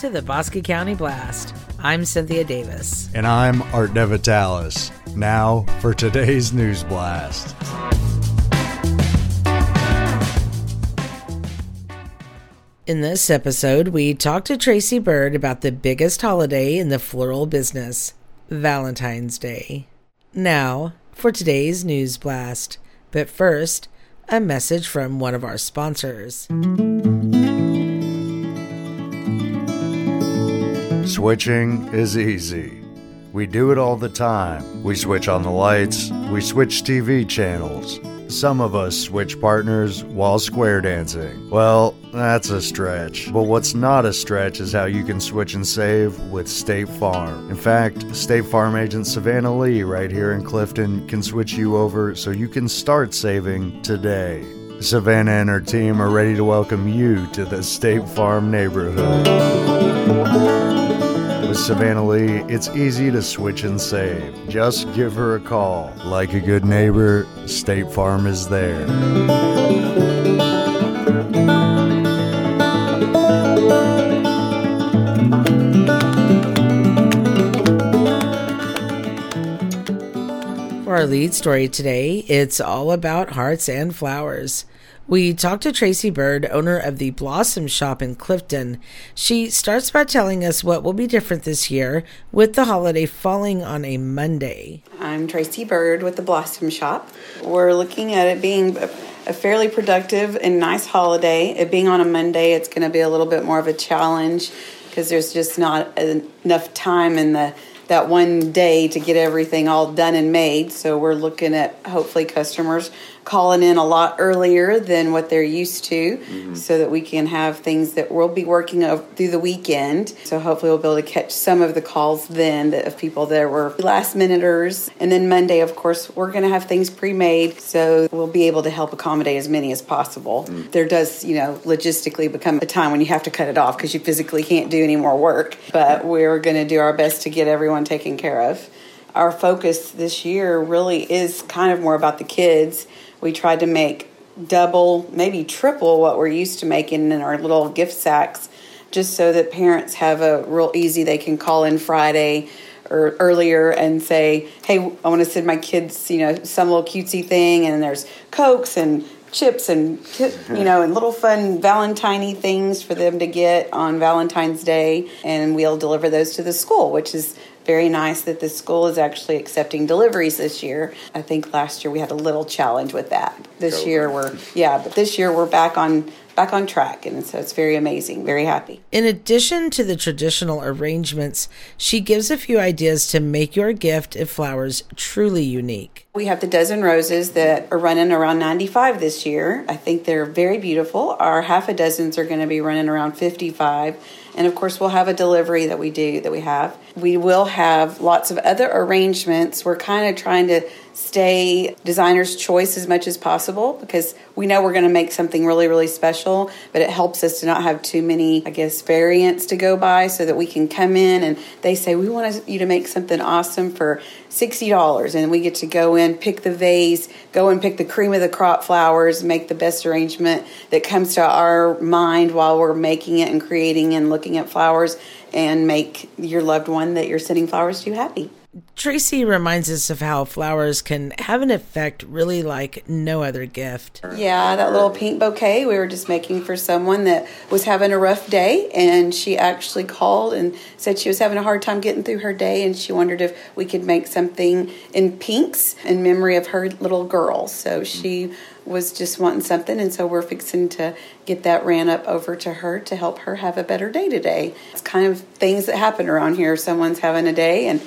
to the Bosque County Blast. I'm Cynthia Davis. And I'm Art Devitalis. Now for today's News Blast. In this episode, we talk to Tracy Bird about the biggest holiday in the floral business, Valentine's Day. Now, for today's News Blast. But first, a message from one of our sponsors. Switching is easy. We do it all the time. We switch on the lights, we switch TV channels. Some of us switch partners while square dancing. Well, that's a stretch. But what's not a stretch is how you can switch and save with State Farm. In fact, State Farm agent Savannah Lee, right here in Clifton, can switch you over so you can start saving today. Savannah and her team are ready to welcome you to the State Farm neighborhood. With Savannah Lee, it's easy to switch and save. Just give her a call. Like a good neighbor, State Farm is there. For our lead story today, it's all about hearts and flowers. We talked to Tracy Bird, owner of the Blossom Shop in Clifton. She starts by telling us what will be different this year with the holiday falling on a Monday. I'm Tracy Bird with the Blossom Shop. We're looking at it being a fairly productive and nice holiday. It being on a Monday, it's going to be a little bit more of a challenge because there's just not enough time in the that one day to get everything all done and made. So we're looking at hopefully customers calling in a lot earlier than what they're used to mm-hmm. so that we can have things that we'll be working through the weekend. So hopefully we'll be able to catch some of the calls then of people that were last minuters. And then Monday, of course, we're going to have things pre-made so we'll be able to help accommodate as many as possible. Mm-hmm. There does, you know, logistically become a time when you have to cut it off because you physically can't do any more work. But we're going to do our best to get everyone taken care of our focus this year really is kind of more about the kids we tried to make double, maybe triple what we're used to making in our little gift sacks, just so that parents have a real easy, they can call in Friday or earlier and say, hey, I want to send my kids, you know, some little cutesy thing, and there's Cokes and chips and you know and little fun valentine things for them to get on valentine's day and we'll deliver those to the school which is very nice that the school is actually accepting deliveries this year. I think last year we had a little challenge with that. This year we're yeah, but this year we're back on back on track and so it's very amazing very happy. In addition to the traditional arrangements she gives a few ideas to make your gift of flowers truly unique. We have the dozen roses that are running around 95 this year. I think they're very beautiful. Our half a dozens are going to be running around 55 and of course, we'll have a delivery that we do that we have. We will have lots of other arrangements. We're kind of trying to stay designer's choice as much as possible because we know we're going to make something really, really special, but it helps us to not have too many, I guess, variants to go by so that we can come in and they say, We want you to make something awesome for $60. And we get to go in, pick the vase, go and pick the cream of the crop flowers, make the best arrangement that comes to our mind while we're making it and creating and looking at flowers and make your loved one that you're sending flowers to happy. Tracy reminds us of how flowers can have an effect really like no other gift. Yeah, that little pink bouquet we were just making for someone that was having a rough day, and she actually called and said she was having a hard time getting through her day, and she wondered if we could make something in pinks in memory of her little girl. So she was just wanting something, and so we're fixing to get that ran up over to her to help her have a better day today. It's kind of things that happen around here. Someone's having a day, and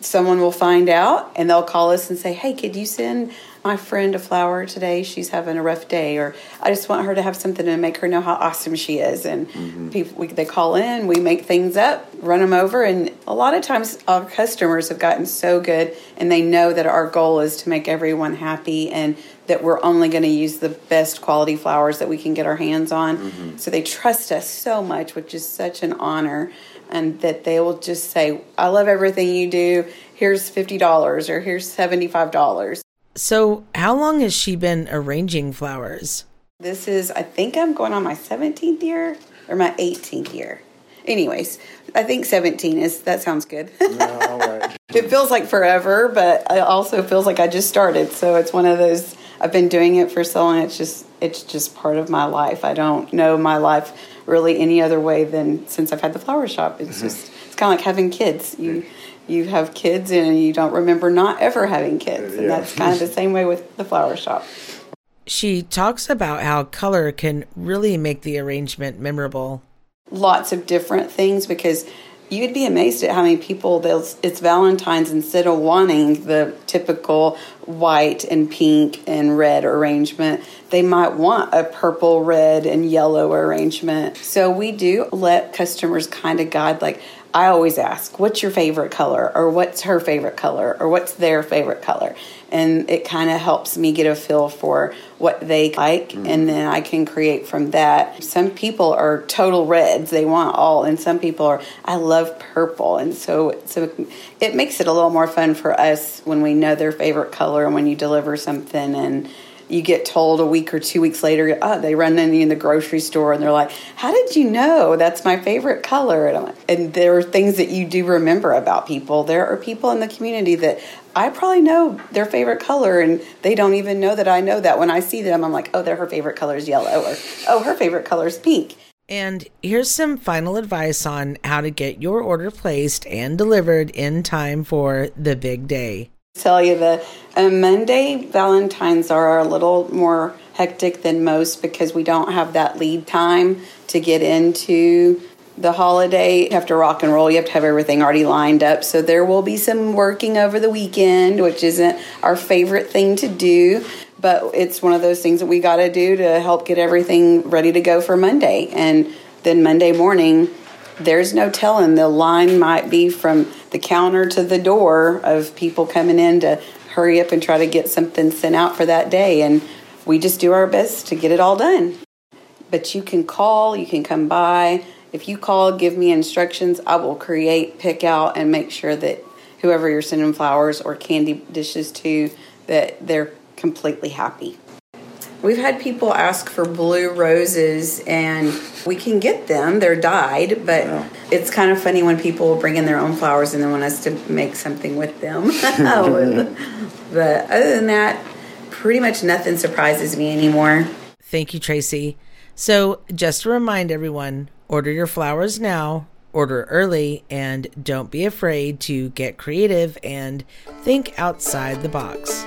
someone will find out and they'll call us and say, Hey, could you send my friend a flower today? She's having a rough day. Or I just want her to have something to make her know how awesome she is. And mm-hmm. people, we, they call in, we make things up, run them over. And a lot of times our customers have gotten so good and they know that our goal is to make everyone happy and that we're only going to use the best quality flowers that we can get our hands on. Mm-hmm. So they trust us so much, which is such an honor and that they will just say, I love everything you do. Here's $50 or here's $75. So, how long has she been arranging flowers? This is, I think I'm going on my 17th year or my 18th year. anyways, I think 17 is that sounds good. No, all right. it feels like forever, but it also feels like I just started. So it's one of those I've been doing it for so long. It's just it's just part of my life. I don't know my life really any other way than since I've had the flower shop. It's mm-hmm. just it's kind of like having kids. You you have kids and you don't remember not ever having kids, and Yeah. that's kind of the same way with the flower shop. She talks about how color can really make the arrangement memorable. lots of different things because you'd be amazed at how many people they'll it's valentine's instead of wanting the typical white and pink and red arrangement they might want a purple red and yellow arrangement. So we do let customers kind of guide like i always ask what's your favorite color? Or what's her favorite color? Or what's their favorite color? And it kind of helps me get a feel for what they like mm. and then i can create from that. Some people are total reds. They want all and some people are i love purple. And so so it makes it a little more fun for us when we know their favorite color and when you deliver something and you get told a week or two weeks later, oh, they run into you in the grocery store and they're like, How did you know that's my favorite color? And, I'm like, and there are things that you do remember about people. There are people in the community that I probably know their favorite color and they don't even know that I know that. When I see them, I'm like, Oh, they're her favorite color is yellow, or Oh, her favorite color is pink. And here's some final advice on how to get your order placed and delivered in time for the big day. Tell you the uh, Monday Valentines are a little more hectic than most because we don't have that lead time to get into the holiday. You have to rock and roll. You have to have everything already lined up. So there will be some working over the weekend, which isn't our favorite thing to do. But it's one of those things that we got to do to help get everything ready to go for Monday. And then Monday morning, there's no telling. The line might be from the counter to the door of people coming in to hurry up and try to get something sent out for that day. And we just do our best to get it all done. But you can call, you can come by. If you call, give me instructions, I will create, pick out, and make sure that whoever you're sending flowers or candy dishes to, that they're completely happy. We've had people ask for blue roses, and we can get them. They're dyed, but it's kind of funny when people bring in their own flowers and they want us to make something with them. but other than that, pretty much nothing surprises me anymore. Thank you, Tracy. So, just to remind everyone order your flowers now, order early, and don't be afraid to get creative and think outside the box.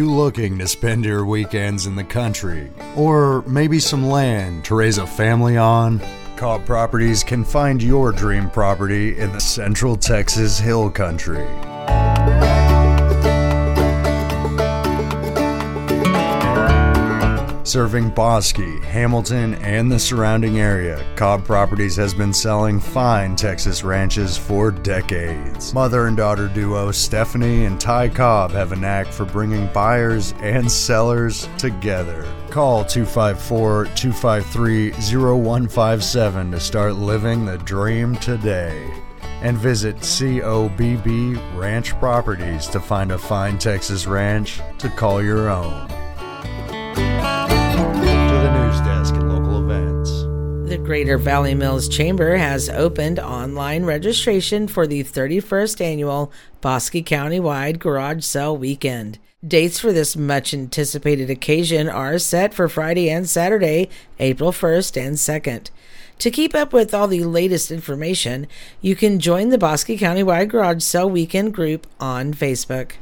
You looking to spend your weekends in the country? Or maybe some land to raise a family on? Cobb Properties can find your dream property in the Central Texas Hill Country. Serving Bosque, Hamilton, and the surrounding area, Cobb Properties has been selling fine Texas ranches for decades. Mother and daughter duo Stephanie and Ty Cobb have a knack for bringing buyers and sellers together. Call 254 253 0157 to start living the dream today. And visit COBB Ranch Properties to find a fine Texas ranch to call your own Greater Valley Mills Chamber has opened online registration for the 31st annual Bosque County-wide Garage Sale Weekend. Dates for this much anticipated occasion are set for Friday and Saturday, April 1st and 2nd. To keep up with all the latest information, you can join the Bosque County-wide Garage Sale Weekend group on Facebook.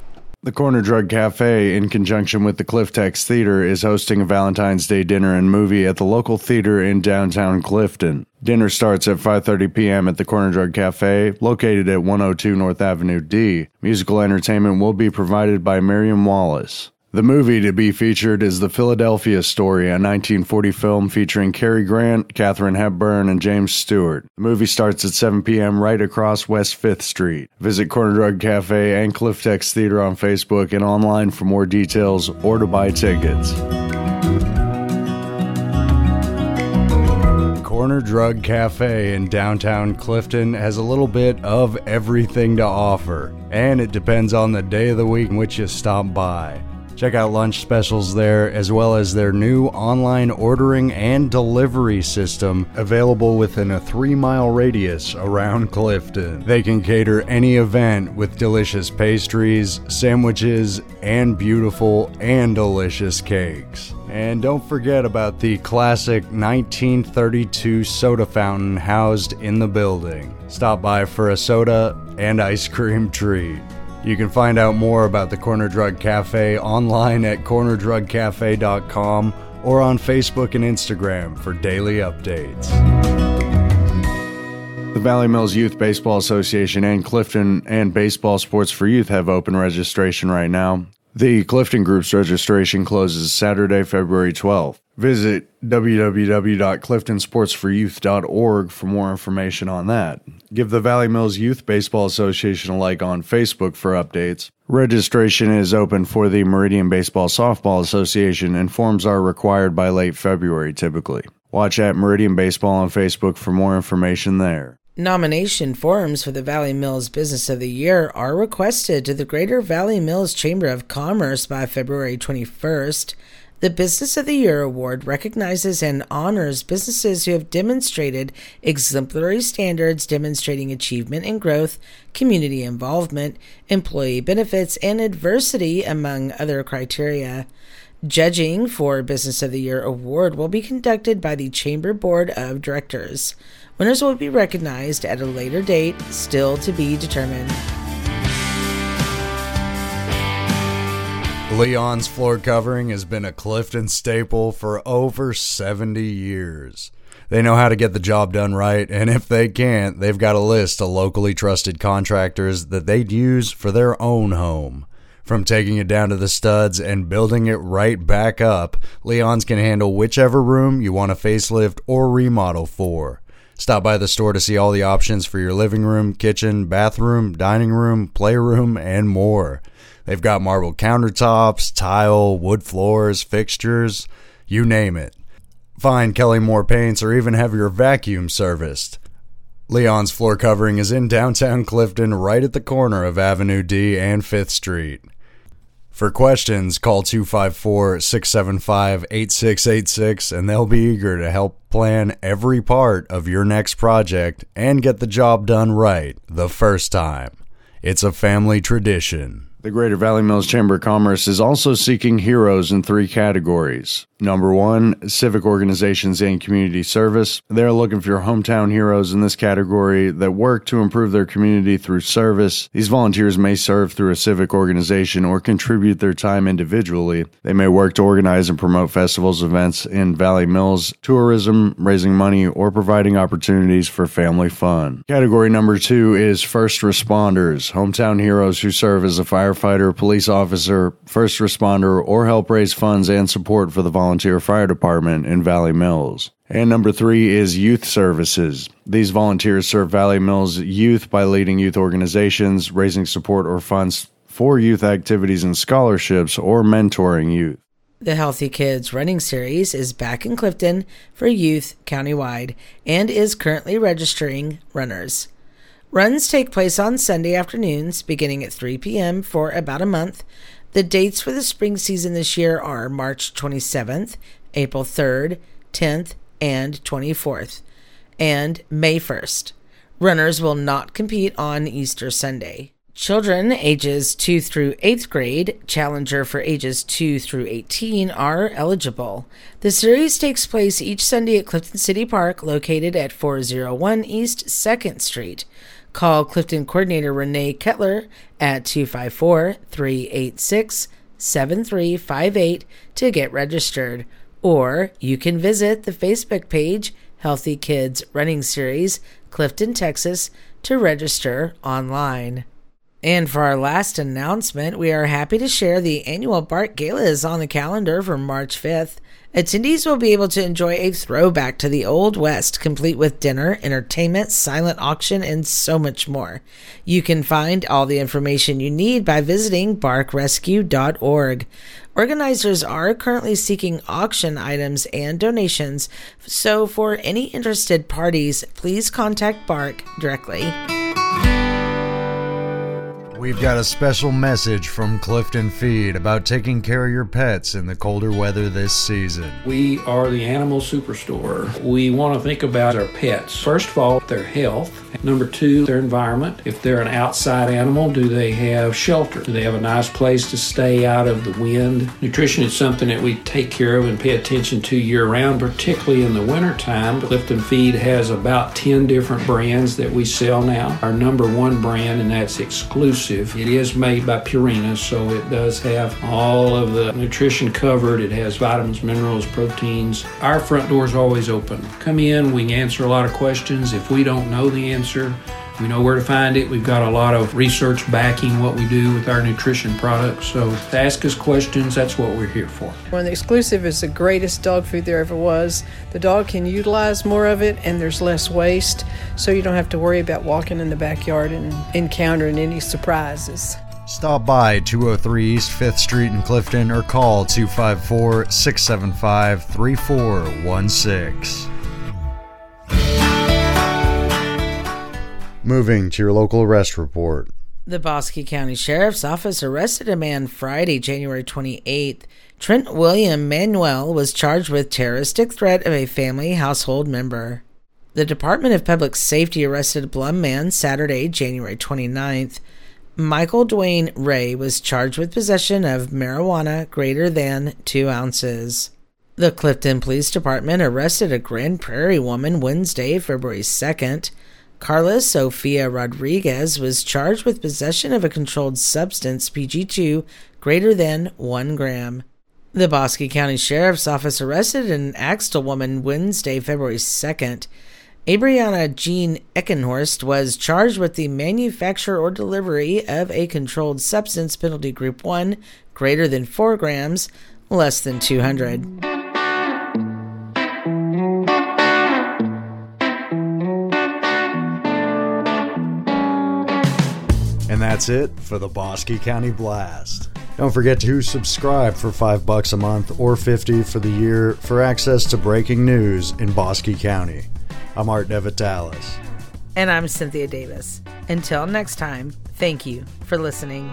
The Corner Drug Cafe, in conjunction with the Cliftex Theater, is hosting a Valentine's Day dinner and movie at the local theater in downtown Clifton. Dinner starts at 5:30 p.m. at the Corner Drug Cafe, located at 102 North Avenue D. Musical entertainment will be provided by Miriam Wallace. The movie to be featured is The Philadelphia Story, a 1940 film featuring Cary Grant, Katharine Hepburn, and James Stewart. The movie starts at 7 p.m. right across West 5th Street. Visit Corner Drug Cafe and Cliff Theater on Facebook and online for more details or to buy tickets. Corner Drug Cafe in downtown Clifton has a little bit of everything to offer, and it depends on the day of the week in which you stop by. Check out lunch specials there, as well as their new online ordering and delivery system available within a three mile radius around Clifton. They can cater any event with delicious pastries, sandwiches, and beautiful and delicious cakes. And don't forget about the classic 1932 soda fountain housed in the building. Stop by for a soda and ice cream treat. You can find out more about the Corner Drug Cafe online at cornerdrugcafe.com or on Facebook and Instagram for daily updates. The Valley Mills Youth Baseball Association and Clifton and Baseball Sports for Youth have open registration right now. The Clifton Group's registration closes Saturday, February 12th. Visit www.cliftonsportsforyouth.org for more information on that. Give the Valley Mills Youth Baseball Association a like on Facebook for updates. Registration is open for the Meridian Baseball Softball Association and forms are required by late February typically. Watch at Meridian Baseball on Facebook for more information there. Nomination forms for the Valley Mills Business of the Year are requested to the Greater Valley Mills Chamber of Commerce by February 21st. The Business of the Year award recognizes and honors businesses who have demonstrated exemplary standards demonstrating achievement and growth, community involvement, employee benefits, and adversity, among other criteria. Judging for Business of the Year award will be conducted by the Chamber Board of Directors. Winners will be recognized at a later date, still to be determined. Leon's floor covering has been a Clifton staple for over 70 years. They know how to get the job done right, and if they can't, they've got a list of locally trusted contractors that they'd use for their own home. From taking it down to the studs and building it right back up, Leon's can handle whichever room you want a facelift or remodel for. Stop by the store to see all the options for your living room, kitchen, bathroom, dining room, playroom, and more. They've got marble countertops, tile, wood floors, fixtures, you name it. Find Kelly Moore paints or even have your vacuum serviced. Leon's floor covering is in downtown Clifton, right at the corner of Avenue D and 5th Street. For questions, call 254 675 8686 and they'll be eager to help plan every part of your next project and get the job done right the first time. It's a family tradition. The Greater Valley Mills Chamber of Commerce is also seeking heroes in three categories. Number one, civic organizations and community service. They're looking for your hometown heroes in this category that work to improve their community through service. These volunteers may serve through a civic organization or contribute their time individually. They may work to organize and promote festivals, events in Valley Mills, tourism, raising money, or providing opportunities for family fun. Category number two is first responders, hometown heroes who serve as a firefighter, police officer, first responder, or help raise funds and support for the volunteer fire department in Valley Mills. And number three is youth services. These volunteers serve Valley Mills youth by leading youth organizations, raising support or funds for youth activities and scholarships, or mentoring youth. The Healthy Kids Running Series is back in Clifton for youth countywide and is currently registering runners. Runs take place on Sunday afternoons beginning at 3 p.m. for about a month. The dates for the spring season this year are March 27th, April 3rd, 10th, and 24th, and May 1st. Runners will not compete on Easter Sunday. Children ages 2 through 8th grade, Challenger for ages 2 through 18, are eligible. The series takes place each Sunday at Clifton City Park, located at 401 East 2nd Street. Call Clifton Coordinator Renee Kettler at 254 386 7358 to get registered. Or you can visit the Facebook page Healthy Kids Running Series, Clifton, Texas, to register online. And for our last announcement, we are happy to share the annual BARC Gala is on the calendar for March 5th. Attendees will be able to enjoy a throwback to the Old West, complete with dinner, entertainment, silent auction, and so much more. You can find all the information you need by visiting barkrescue.org. Organizers are currently seeking auction items and donations, so for any interested parties, please contact Bark directly. We've got a special message from Clifton Feed about taking care of your pets in the colder weather this season. We are the animal superstore. We want to think about our pets. First of all, their health. Number two, their environment. If they're an outside animal, do they have shelter? Do they have a nice place to stay out of the wind? Nutrition is something that we take care of and pay attention to year round, particularly in the wintertime. Clifton Feed has about 10 different brands that we sell now. Our number one brand, and that's exclusive. It is made by Purina, so it does have all of the nutrition covered. It has vitamins, minerals, proteins. Our front door is always open. Come in, we answer a lot of questions. If we don't know the answer, we know where to find it. We've got a lot of research backing what we do with our nutrition products. So ask us questions. That's what we're here for. When the exclusive is the greatest dog food there ever was, the dog can utilize more of it and there's less waste. So you don't have to worry about walking in the backyard and encountering any surprises. Stop by 203 East 5th Street in Clifton or call 254 675 3416. Moving to your local arrest report. The Bosque County Sheriff's Office arrested a man Friday, January 28th. Trent William Manuel was charged with terroristic threat of a family household member. The Department of Public Safety arrested a Blum man Saturday, January 29th. Michael Dwayne Ray was charged with possession of marijuana greater than two ounces. The Clifton Police Department arrested a Grand Prairie woman Wednesday, February 2nd. Carla Sofia Rodriguez was charged with possession of a controlled substance, PG2, greater than 1 gram. The Bosque County Sheriff's Office arrested an Axtell woman Wednesday, February 2nd. Abriana Jean Eckenhorst was charged with the manufacture or delivery of a controlled substance, penalty group 1, greater than 4 grams, less than 200. That's it for the Bosque County Blast. Don't forget to subscribe for 5 bucks a month or 50 for the year for access to breaking news in Bosque County. I'm Art Devitalis. And I'm Cynthia Davis. Until next time, thank you for listening.